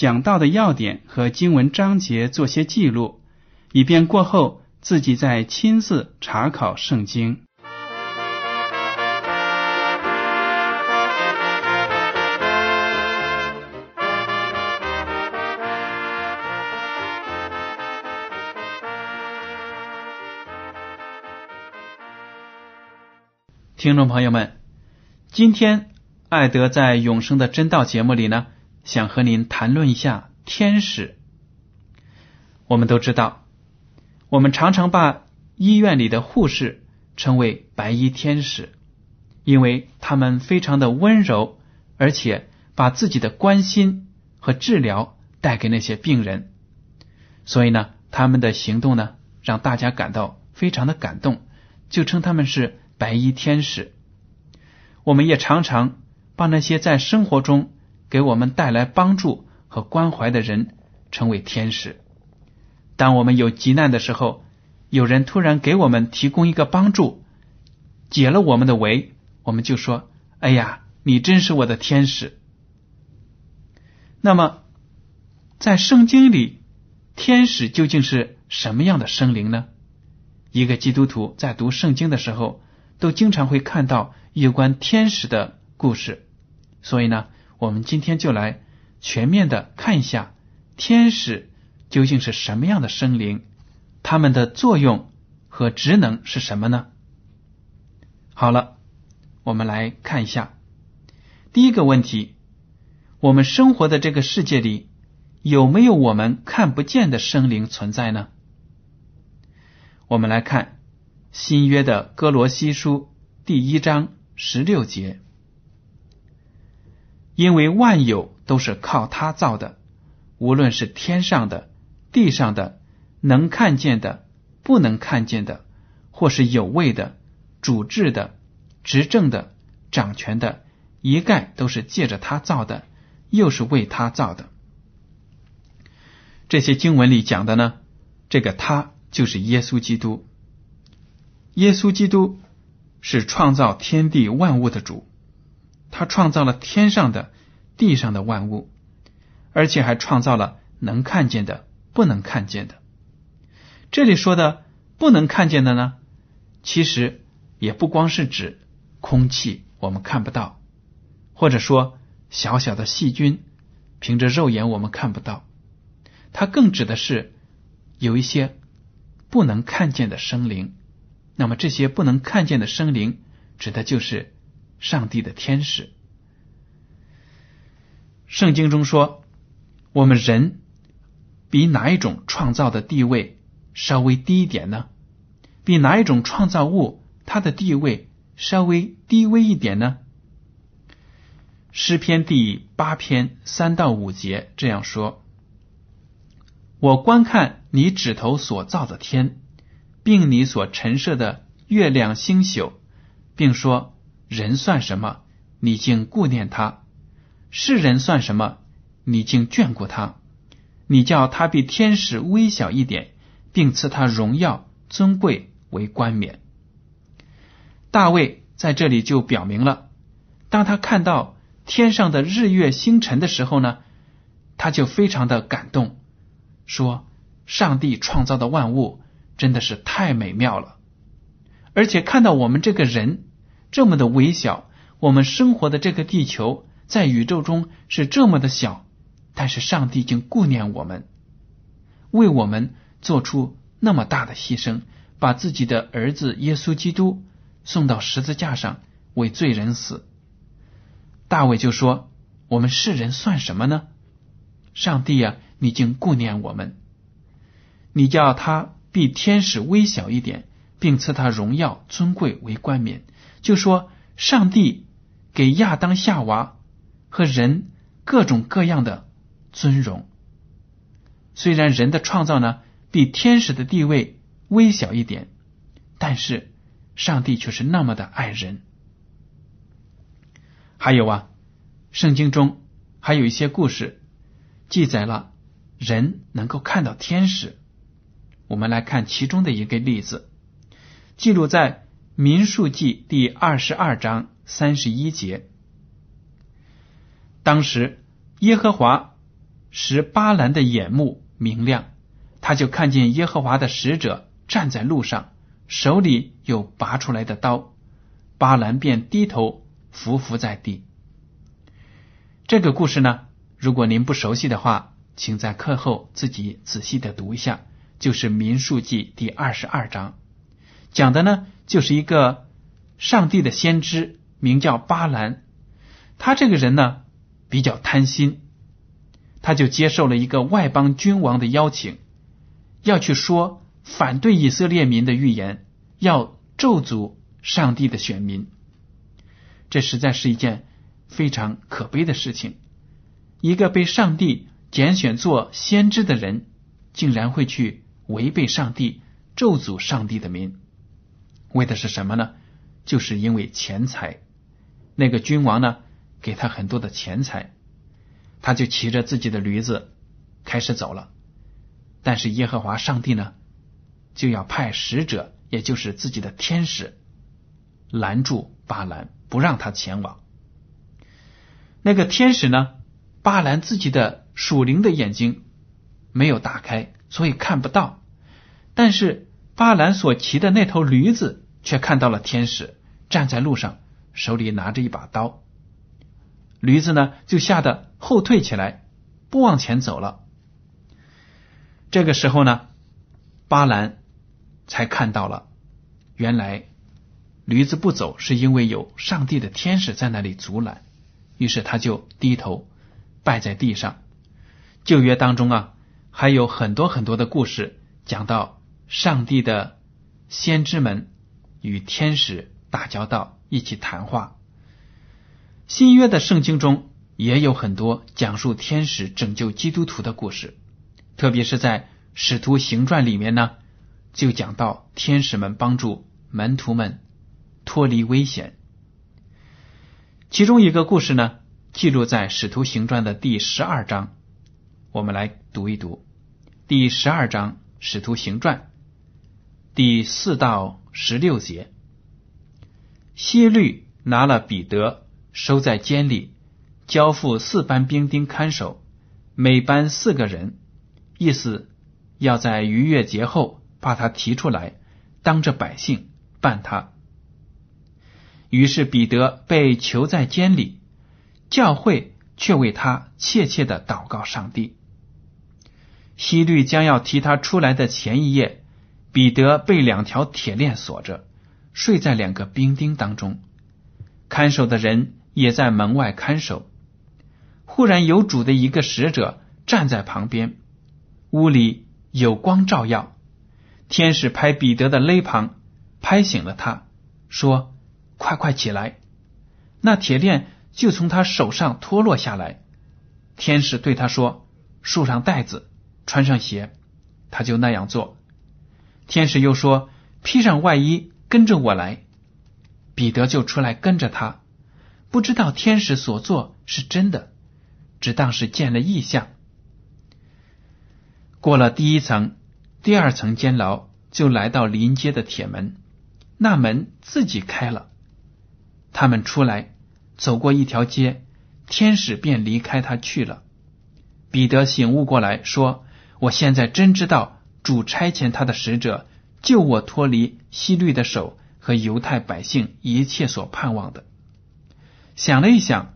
讲到的要点和经文章节做些记录，以便过后自己再亲自查考圣经。听众朋友们，今天艾德在永生的真道节目里呢，想和您谈论一下天使。我们都知道，我们常常把医院里的护士称为白衣天使，因为他们非常的温柔，而且把自己的关心和治疗带给那些病人，所以呢，他们的行动呢，让大家感到非常的感动，就称他们是。白衣天使，我们也常常把那些在生活中给我们带来帮助和关怀的人称为天使。当我们有急难的时候，有人突然给我们提供一个帮助，解了我们的围，我们就说：“哎呀，你真是我的天使。”那么，在圣经里，天使究竟是什么样的生灵呢？一个基督徒在读圣经的时候。都经常会看到有关天使的故事，所以呢，我们今天就来全面的看一下天使究竟是什么样的生灵，他们的作用和职能是什么呢？好了，我们来看一下第一个问题：我们生活的这个世界里有没有我们看不见的生灵存在呢？我们来看。新约的哥罗西书第一章十六节，因为万有都是靠他造的，无论是天上的、地上的，能看见的、不能看见的，或是有位的、主治的、执政的、掌权的，一概都是借着他造的，又是为他造的。这些经文里讲的呢，这个他就是耶稣基督。耶稣基督是创造天地万物的主，他创造了天上的、地上的万物，而且还创造了能看见的、不能看见的。这里说的不能看见的呢，其实也不光是指空气，我们看不到，或者说小小的细菌，凭着肉眼我们看不到，它更指的是有一些不能看见的生灵。那么这些不能看见的生灵，指的就是上帝的天使。圣经中说，我们人比哪一种创造的地位稍微低一点呢？比哪一种创造物它的地位稍微低微一点呢？诗篇第八篇三到五节这样说：“我观看你指头所造的天。”并你所陈设的月亮星宿，并说人算什么？你竟顾念他；世人算什么？你竟眷顾他？你叫他比天使微小一点，并赐他荣耀尊贵为冠冕。大卫在这里就表明了，当他看到天上的日月星辰的时候呢，他就非常的感动，说：上帝创造的万物。真的是太美妙了，而且看到我们这个人这么的微小，我们生活的这个地球在宇宙中是这么的小，但是上帝竟顾念我们，为我们做出那么大的牺牲，把自己的儿子耶稣基督送到十字架上为罪人死。大卫就说：“我们世人算什么呢？上帝呀，你竟顾念我们，你叫他比天使微小一点，并赐他荣耀尊贵为冠冕。”就说上帝给亚当夏娃和人各种各样的尊荣。虽然人的创造呢比天使的地位微小一点，但是上帝却是那么的爱人。还有啊，圣经中还有一些故事记载了人能够看到天使。我们来看其中的一个例子，记录在《民数记》第二十二章三十一节。当时耶和华使巴兰的眼目明亮，他就看见耶和华的使者站在路上，手里有拔出来的刀，巴兰便低头。伏伏在地。这个故事呢，如果您不熟悉的话，请在课后自己仔细的读一下。就是《民数记》第二十二章，讲的呢，就是一个上帝的先知，名叫巴兰。他这个人呢，比较贪心，他就接受了一个外邦君王的邀请，要去说反对以色列民的预言，要咒诅上帝的选民。这实在是一件非常可悲的事情。一个被上帝拣选做先知的人，竟然会去违背上帝、咒诅上帝的名，为的是什么呢？就是因为钱财。那个君王呢，给他很多的钱财，他就骑着自己的驴子开始走了。但是耶和华上帝呢，就要派使者，也就是自己的天使，拦住巴兰。不让他前往。那个天使呢？巴兰自己的属灵的眼睛没有打开，所以看不到。但是巴兰所骑的那头驴子却看到了天使站在路上，手里拿着一把刀。驴子呢，就吓得后退起来，不往前走了。这个时候呢，巴兰才看到了，原来。驴子不走，是因为有上帝的天使在那里阻拦，于是他就低头拜在地上。旧约当中啊，还有很多很多的故事，讲到上帝的先知们与天使打交道，一起谈话。新约的圣经中也有很多讲述天使拯救基督徒的故事，特别是在使徒行传里面呢，就讲到天使们帮助门徒们。脱离危险。其中一个故事呢，记录在《使徒行传》的第十二章，我们来读一读。第十二章《使徒行传》第四到十六节，希律拿了彼得，收在监里，交付四班兵丁看守，每班四个人，意思要在逾越节后把他提出来，当着百姓办他。于是彼得被囚在监里，教会却为他切切的祷告上帝。希律将要提他出来的前一夜，彼得被两条铁链锁着，睡在两个兵丁当中，看守的人也在门外看守。忽然有主的一个使者站在旁边，屋里有光照耀，天使拍彼得的肋旁，拍醒了他，说。快快起来！那铁链就从他手上脱落下来。天使对他说：“束上带子，穿上鞋。”他就那样做。天使又说：“披上外衣，跟着我来。”彼得就出来跟着他。不知道天使所做是真的，只当是见了异象。过了第一层、第二层监牢，就来到临街的铁门，那门自己开了。他们出来，走过一条街，天使便离开他去了。彼得醒悟过来，说：“我现在真知道主差遣他的使者救我脱离希律的手和犹太百姓一切所盼望的。”想了一想，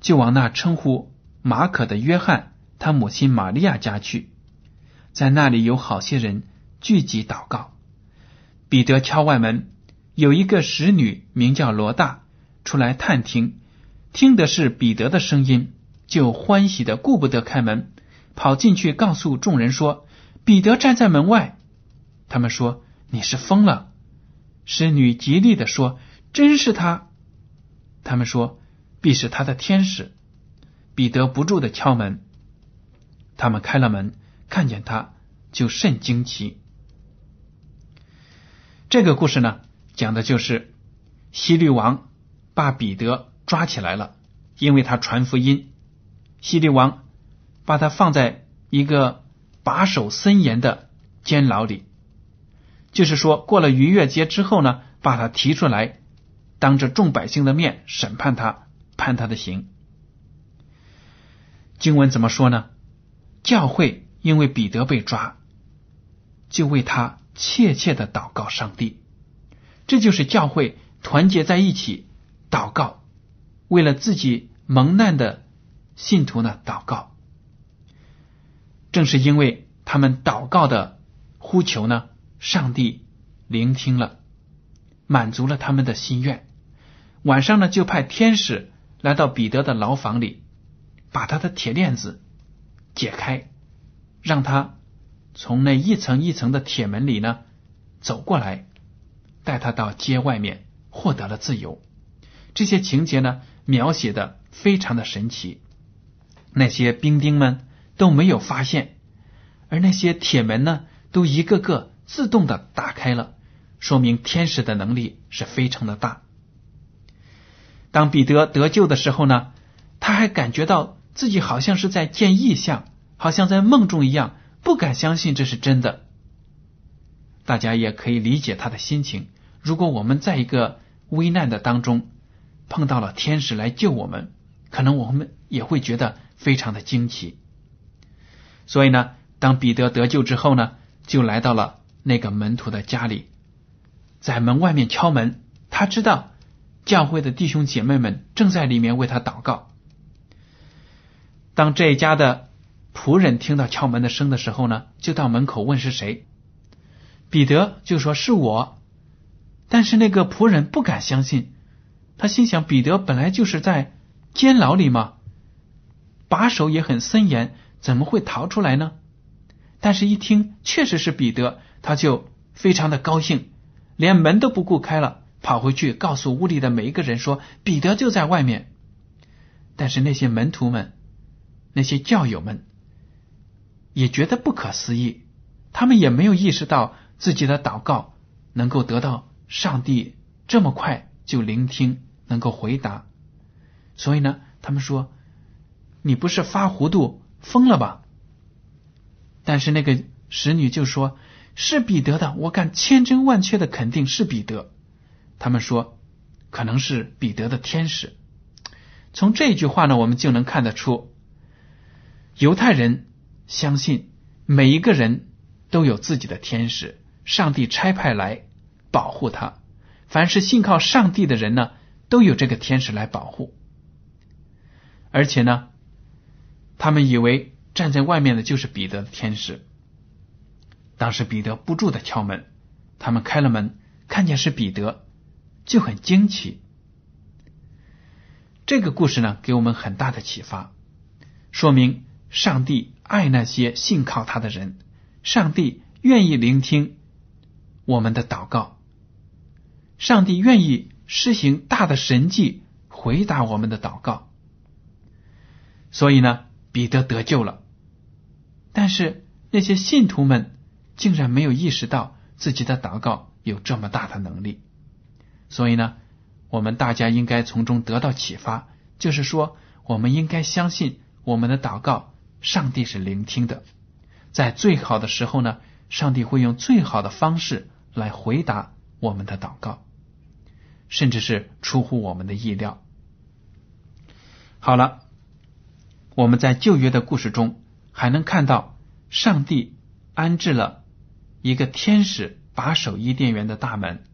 就往那称呼马可的约翰他母亲玛利亚家去，在那里有好些人聚集祷告。彼得敲外门，有一个使女名叫罗大出来探听，听的是彼得的声音，就欢喜的顾不得开门，跑进去告诉众人说：“彼得站在门外。”他们说：“你是疯了。”使女极力的说：“真是他。”他们说：“必是他的天使。”彼得不住的敲门，他们开了门，看见他，就甚惊奇。这个故事呢，讲的就是希律王把彼得抓起来了，因为他传福音。希律王把他放在一个把守森严的监牢里，就是说，过了逾越节之后呢，把他提出来，当着众百姓的面审判他，判他的刑。经文怎么说呢？教会因为彼得被抓，就为他切切的祷告上帝。这就是教会团结在一起祷告，为了自己蒙难的信徒呢祷告。正是因为他们祷告的呼求呢，上帝聆听了，满足了他们的心愿。晚上呢，就派天使来到彼得的牢房里。把他的铁链子解开，让他从那一层一层的铁门里呢走过来，带他到街外面，获得了自由。这些情节呢描写的非常的神奇，那些兵丁们都没有发现，而那些铁门呢都一个个自动的打开了，说明天使的能力是非常的大。当彼得得救的时候呢，他还感觉到。自己好像是在见异象，好像在梦中一样，不敢相信这是真的。大家也可以理解他的心情。如果我们在一个危难的当中碰到了天使来救我们，可能我们也会觉得非常的惊奇。所以呢，当彼得得救之后呢，就来到了那个门徒的家里，在门外面敲门。他知道教会的弟兄姐妹们正在里面为他祷告。当这一家的仆人听到敲门的声的时候呢，就到门口问是谁。彼得就说是我，但是那个仆人不敢相信，他心想彼得本来就是在监牢里嘛，把守也很森严，怎么会逃出来呢？但是，一听确实是彼得，他就非常的高兴，连门都不顾开了，跑回去告诉屋里的每一个人说彼得就在外面。但是那些门徒们。那些教友们也觉得不可思议，他们也没有意识到自己的祷告能够得到上帝这么快就聆听，能够回答。所以呢，他们说：“你不是发糊涂疯了吧？”但是那个使女就说：“是彼得的，我敢千真万确的肯定是彼得。”他们说：“可能是彼得的天使。”从这句话呢，我们就能看得出。犹太人相信每一个人都有自己的天使，上帝差派来保护他。凡是信靠上帝的人呢，都有这个天使来保护。而且呢，他们以为站在外面的就是彼得的天使。当时彼得不住的敲门，他们开了门，看见是彼得，就很惊奇。这个故事呢，给我们很大的启发，说明。上帝爱那些信靠他的人，上帝愿意聆听我们的祷告，上帝愿意施行大的神迹回答我们的祷告。所以呢，彼得得救了，但是那些信徒们竟然没有意识到自己的祷告有这么大的能力。所以呢，我们大家应该从中得到启发，就是说，我们应该相信我们的祷告。上帝是聆听的，在最好的时候呢，上帝会用最好的方式来回答我们的祷告，甚至是出乎我们的意料。好了，我们在旧约的故事中还能看到，上帝安置了一个天使把守伊甸园的大门。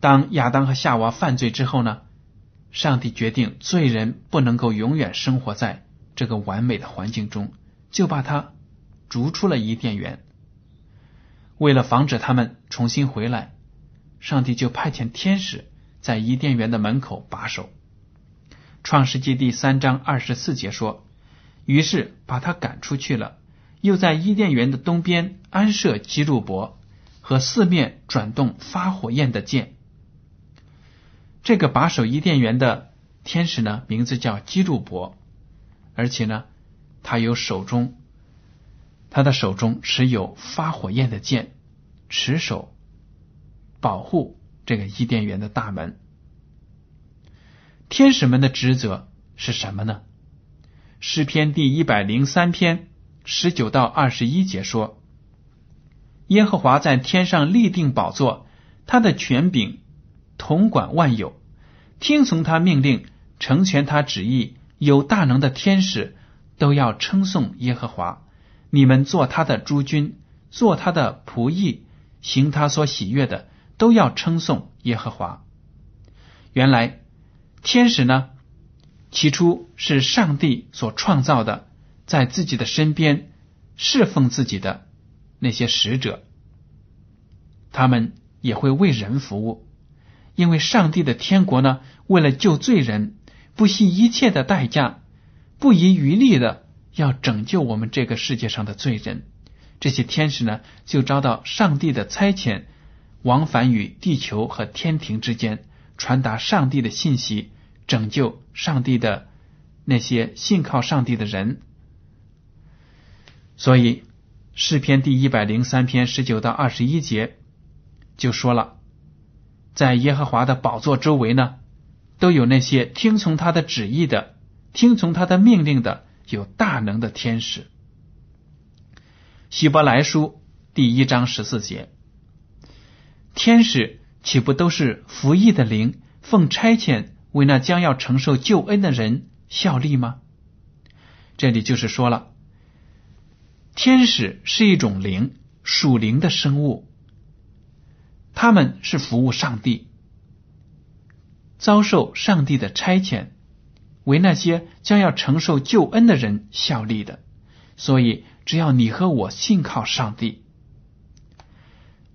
当亚当和夏娃犯罪之后呢，上帝决定罪人不能够永远生活在。这个完美的环境中，就把他逐出了伊甸园。为了防止他们重新回来，上帝就派遣天使在伊甸园的门口把守。创世纪第三章二十四节说：“于是把他赶出去了，又在伊甸园的东边安设基路伯和四面转动发火焰的剑。”这个把守伊甸园的天使呢，名字叫基路伯，而且呢，他有手中，他的手中持有发火焰的剑，持守保护这个伊甸园的大门。天使们的职责是什么呢？诗篇第一百零三篇十九到二十一节说：“耶和华在天上立定宝座，他的权柄统管万有，听从他命令，成全他旨意。有大能的天使都要称颂耶和华。你们做他的诸君，做他的仆役，行他所喜悦的，都要称颂耶和华。”原来。天使呢，起初是上帝所创造的，在自己的身边侍奉自己的那些使者，他们也会为人服务，因为上帝的天国呢，为了救罪人，不惜一切的代价，不遗余力的要拯救我们这个世界上的罪人。这些天使呢，就遭到上帝的差遣，往返于地球和天庭之间。传达上帝的信息，拯救上帝的那些信靠上帝的人。所以诗篇第一百零三篇十九到二十一节就说了，在耶和华的宝座周围呢，都有那些听从他的旨意的、听从他的命令的有大能的天使。希伯来书第一章十四节，天使。岂不都是服役的灵，奉差遣为那将要承受救恩的人效力吗？这里就是说了，天使是一种灵，属灵的生物，他们是服务上帝，遭受上帝的差遣，为那些将要承受救恩的人效力的。所以，只要你和我信靠上帝。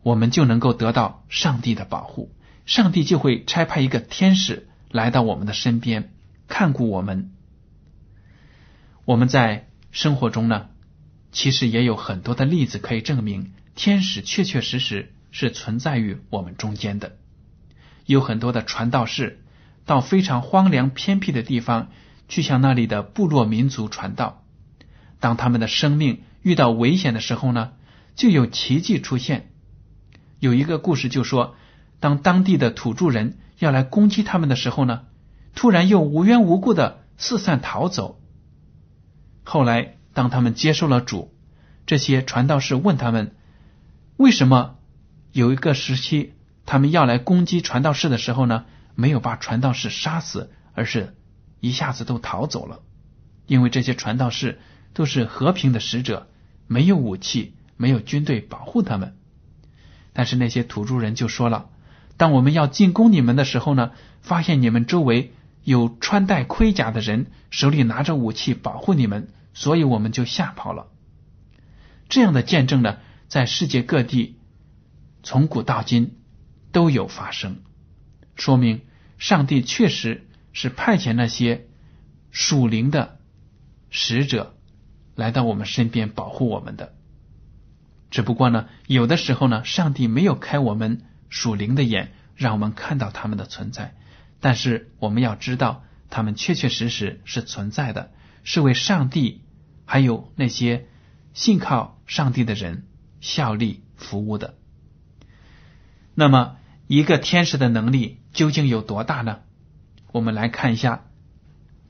我们就能够得到上帝的保护，上帝就会差派一个天使来到我们的身边看顾我们。我们在生活中呢，其实也有很多的例子可以证明天使确确实实是存在于我们中间的。有很多的传道士到非常荒凉偏僻的地方去向那里的部落民族传道，当他们的生命遇到危险的时候呢，就有奇迹出现。有一个故事就说，当当地的土著人要来攻击他们的时候呢，突然又无缘无故的四散逃走。后来，当他们接受了主，这些传道士问他们，为什么有一个时期他们要来攻击传道士的时候呢，没有把传道士杀死，而是一下子都逃走了？因为这些传道士都是和平的使者，没有武器，没有军队保护他们。但是那些土著人就说了：“当我们要进攻你们的时候呢，发现你们周围有穿戴盔甲的人，手里拿着武器保护你们，所以我们就吓跑了。”这样的见证呢，在世界各地从古到今都有发生，说明上帝确实是派遣那些属灵的使者来到我们身边保护我们的。只不过呢，有的时候呢，上帝没有开我们属灵的眼，让我们看到他们的存在。但是我们要知道，他们确确实实是存在的，是为上帝还有那些信靠上帝的人效力服务的。那么，一个天使的能力究竟有多大呢？我们来看一下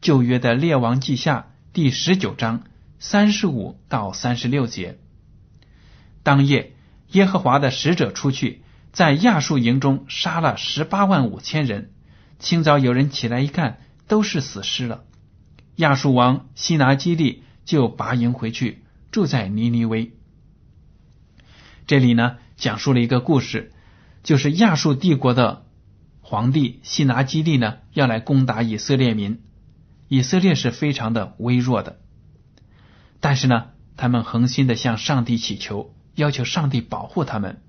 旧约的列王记下第十九章三十五到三十六节。当夜，耶和华的使者出去，在亚述营中杀了十八万五千人。清早有人起来一看，都是死尸了。亚述王西拿基利就拔营回去，住在尼尼微。这里呢，讲述了一个故事，就是亚述帝国的皇帝西拿基利呢，要来攻打以色列民。以色列是非常的微弱的。但是呢，他们恒心的向上帝祈求，要求上帝保护他们。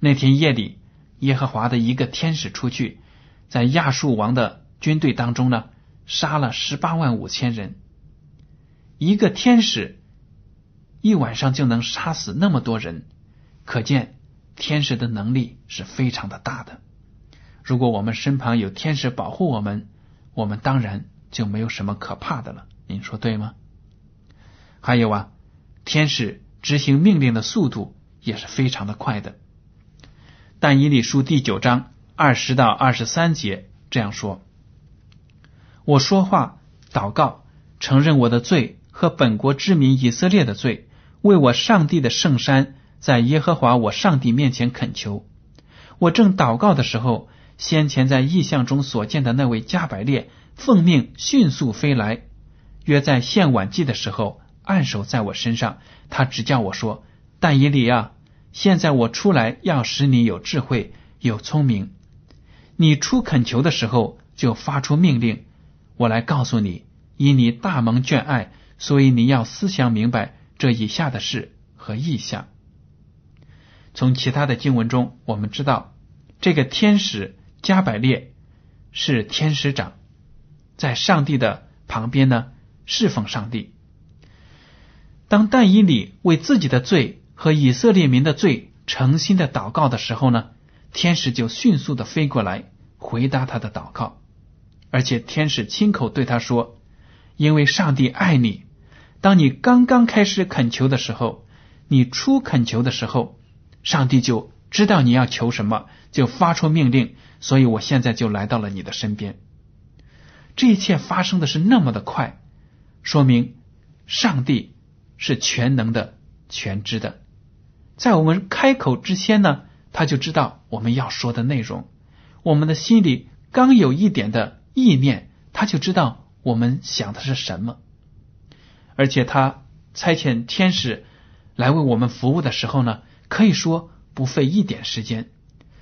那天夜里，耶和华的一个天使出去，在亚述王的军队当中呢，杀了十八万五千人。一个天使一晚上就能杀死那么多人，可见天使的能力是非常的大的。如果我们身旁有天使保护我们，我们当然就没有什么可怕的了。您说对吗？还有啊，天使执行命令的速度也是非常的快的。但以理书第九章二十到二十三节这样说：“我说话、祷告、承认我的罪和本国之民以色列的罪，为我上帝的圣山，在耶和华我上帝面前恳求。我正祷告的时候，先前在异象中所见的那位加百列奉命迅速飞来，约在献晚祭的时候。”按手在我身上，他只叫我说：“但以理啊，现在我出来要使你有智慧、有聪明。你出恳求的时候，就发出命令，我来告诉你。因你大蒙眷爱，所以你要思想明白这以下的事和意象。从其他的经文中，我们知道这个天使加百列是天使长，在上帝的旁边呢，侍奉上帝。”当但以理为自己的罪和以色列民的罪诚心的祷告的时候呢，天使就迅速的飞过来回答他的祷告，而且天使亲口对他说：“因为上帝爱你，当你刚刚开始恳求的时候，你初恳求的时候，上帝就知道你要求什么，就发出命令，所以我现在就来到了你的身边。这一切发生的是那么的快，说明上帝。”是全能的、全知的，在我们开口之前呢，他就知道我们要说的内容。我们的心里刚有一点的意念，他就知道我们想的是什么。而且他差遣天使来为我们服务的时候呢，可以说不费一点时间，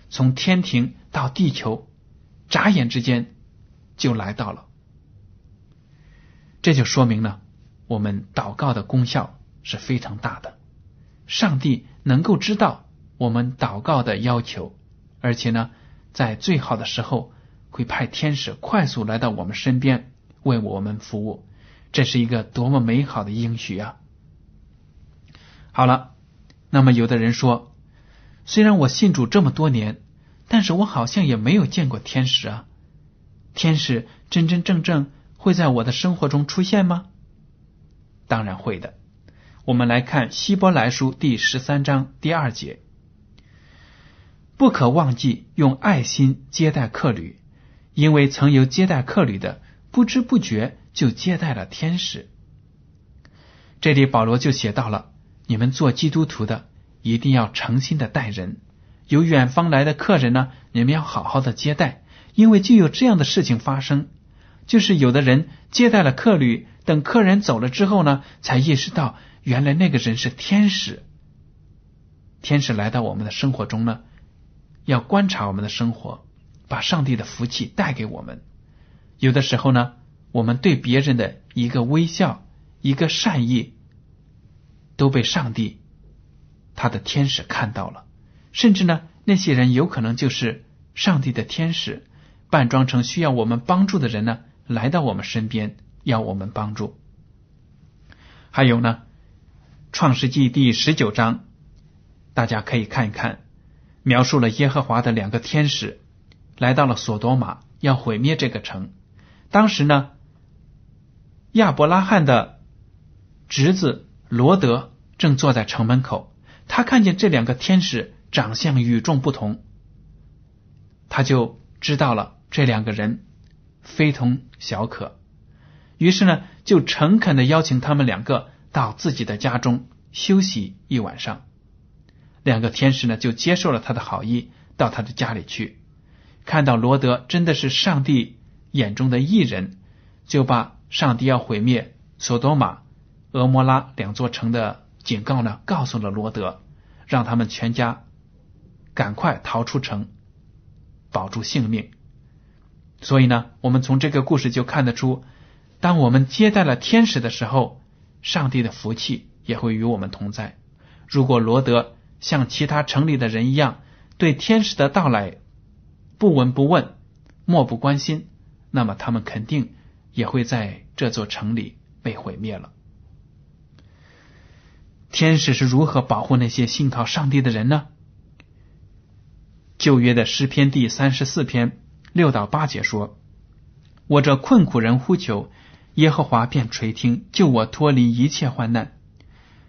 从天庭到地球，眨眼之间就来到了。这就说明了。我们祷告的功效是非常大的，上帝能够知道我们祷告的要求，而且呢，在最好的时候会派天使快速来到我们身边为我们服务，这是一个多么美好的应许啊！好了，那么有的人说，虽然我信主这么多年，但是我好像也没有见过天使啊，天使真真正正会在我的生活中出现吗？当然会的。我们来看希伯来书第十三章第二节：不可忘记用爱心接待客旅，因为曾有接待客旅的，不知不觉就接待了天使。这里保罗就写到了：你们做基督徒的一定要诚心的待人，有远方来的客人呢，你们要好好的接待，因为就有这样的事情发生，就是有的人接待了客旅。等客人走了之后呢，才意识到原来那个人是天使。天使来到我们的生活中呢，要观察我们的生活，把上帝的福气带给我们。有的时候呢，我们对别人的一个微笑、一个善意，都被上帝他的天使看到了。甚至呢，那些人有可能就是上帝的天使，扮装成需要我们帮助的人呢，来到我们身边。要我们帮助，还有呢，《创世纪》第十九章，大家可以看一看，描述了耶和华的两个天使来到了索多玛，要毁灭这个城。当时呢，亚伯拉罕的侄子罗德正坐在城门口，他看见这两个天使长相与众不同，他就知道了这两个人非同小可。于是呢，就诚恳的邀请他们两个到自己的家中休息一晚上。两个天使呢，就接受了他的好意，到他的家里去。看到罗德真的是上帝眼中的异人，就把上帝要毁灭索多玛、俄摩拉两座城的警告呢，告诉了罗德，让他们全家赶快逃出城，保住性命。所以呢，我们从这个故事就看得出。当我们接待了天使的时候，上帝的福气也会与我们同在。如果罗德像其他城里的人一样，对天使的到来不闻不问、漠不关心，那么他们肯定也会在这座城里被毁灭了。天使是如何保护那些信靠上帝的人呢？旧约的诗篇第三十四篇六到八节说：“我这困苦人呼求，耶和华便垂听，救我脱离一切患难。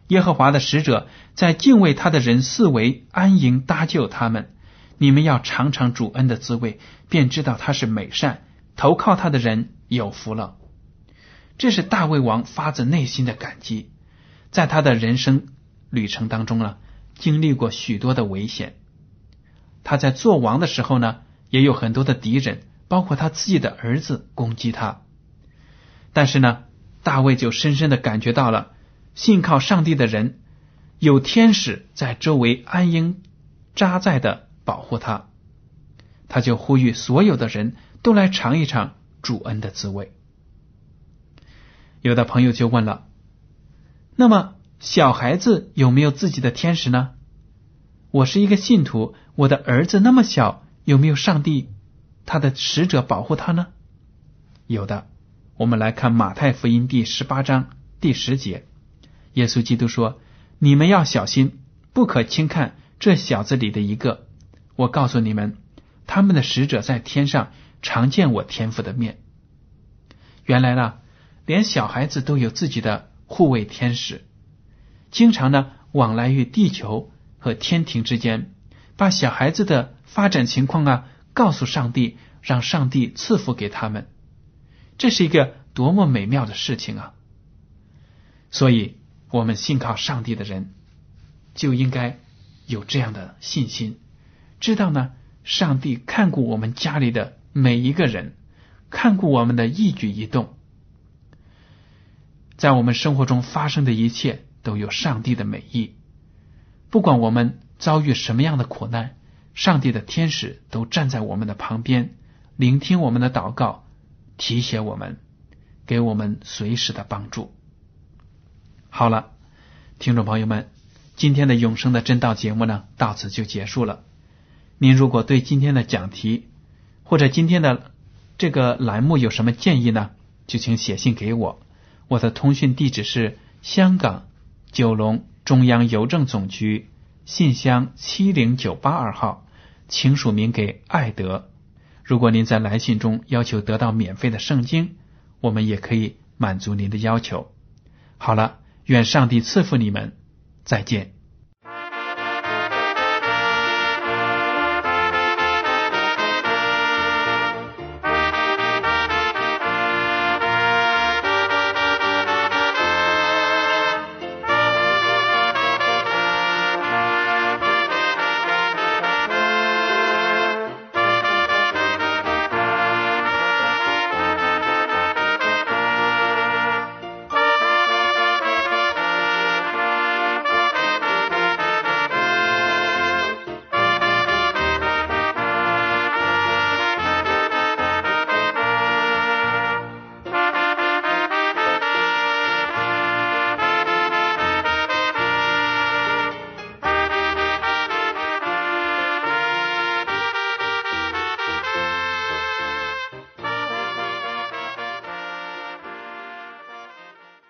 耶和华的使者在敬畏他的人四围安营搭救他们。你们要尝尝主恩的滋味，便知道他是美善。投靠他的人有福了。”这是大卫王发自内心的感激。在他的人生旅程当中呢，经历过许多的危险。他在做王的时候呢，也有很多的敌人，包括他自己的儿子攻击他。但是呢，大卫就深深的感觉到了，信靠上帝的人有天使在周围安营扎寨的保护他。他就呼吁所有的人都来尝一尝主恩的滋味。有的朋友就问了。那么，小孩子有没有自己的天使呢？我是一个信徒，我的儿子那么小，有没有上帝他的使者保护他呢？有的。我们来看马太福音第十八章第十节，耶稣基督说：“你们要小心，不可轻看这小子里的一个。我告诉你们，他们的使者在天上常见我天父的面。”原来呢，连小孩子都有自己的。护卫天使经常呢往来于地球和天庭之间，把小孩子的发展情况啊告诉上帝，让上帝赐福给他们。这是一个多么美妙的事情啊！所以，我们信靠上帝的人就应该有这样的信心，知道呢，上帝看顾我们家里的每一个人，看顾我们的一举一动。在我们生活中发生的一切都有上帝的美意，不管我们遭遇什么样的苦难，上帝的天使都站在我们的旁边，聆听我们的祷告，提携我们，给我们随时的帮助。好了，听众朋友们，今天的永生的真道节目呢，到此就结束了。您如果对今天的讲题或者今天的这个栏目有什么建议呢，就请写信给我。我的通讯地址是香港九龙中央邮政总局信箱七零九八二号，请署名给爱德。如果您在来信中要求得到免费的圣经，我们也可以满足您的要求。好了，愿上帝赐福你们，再见。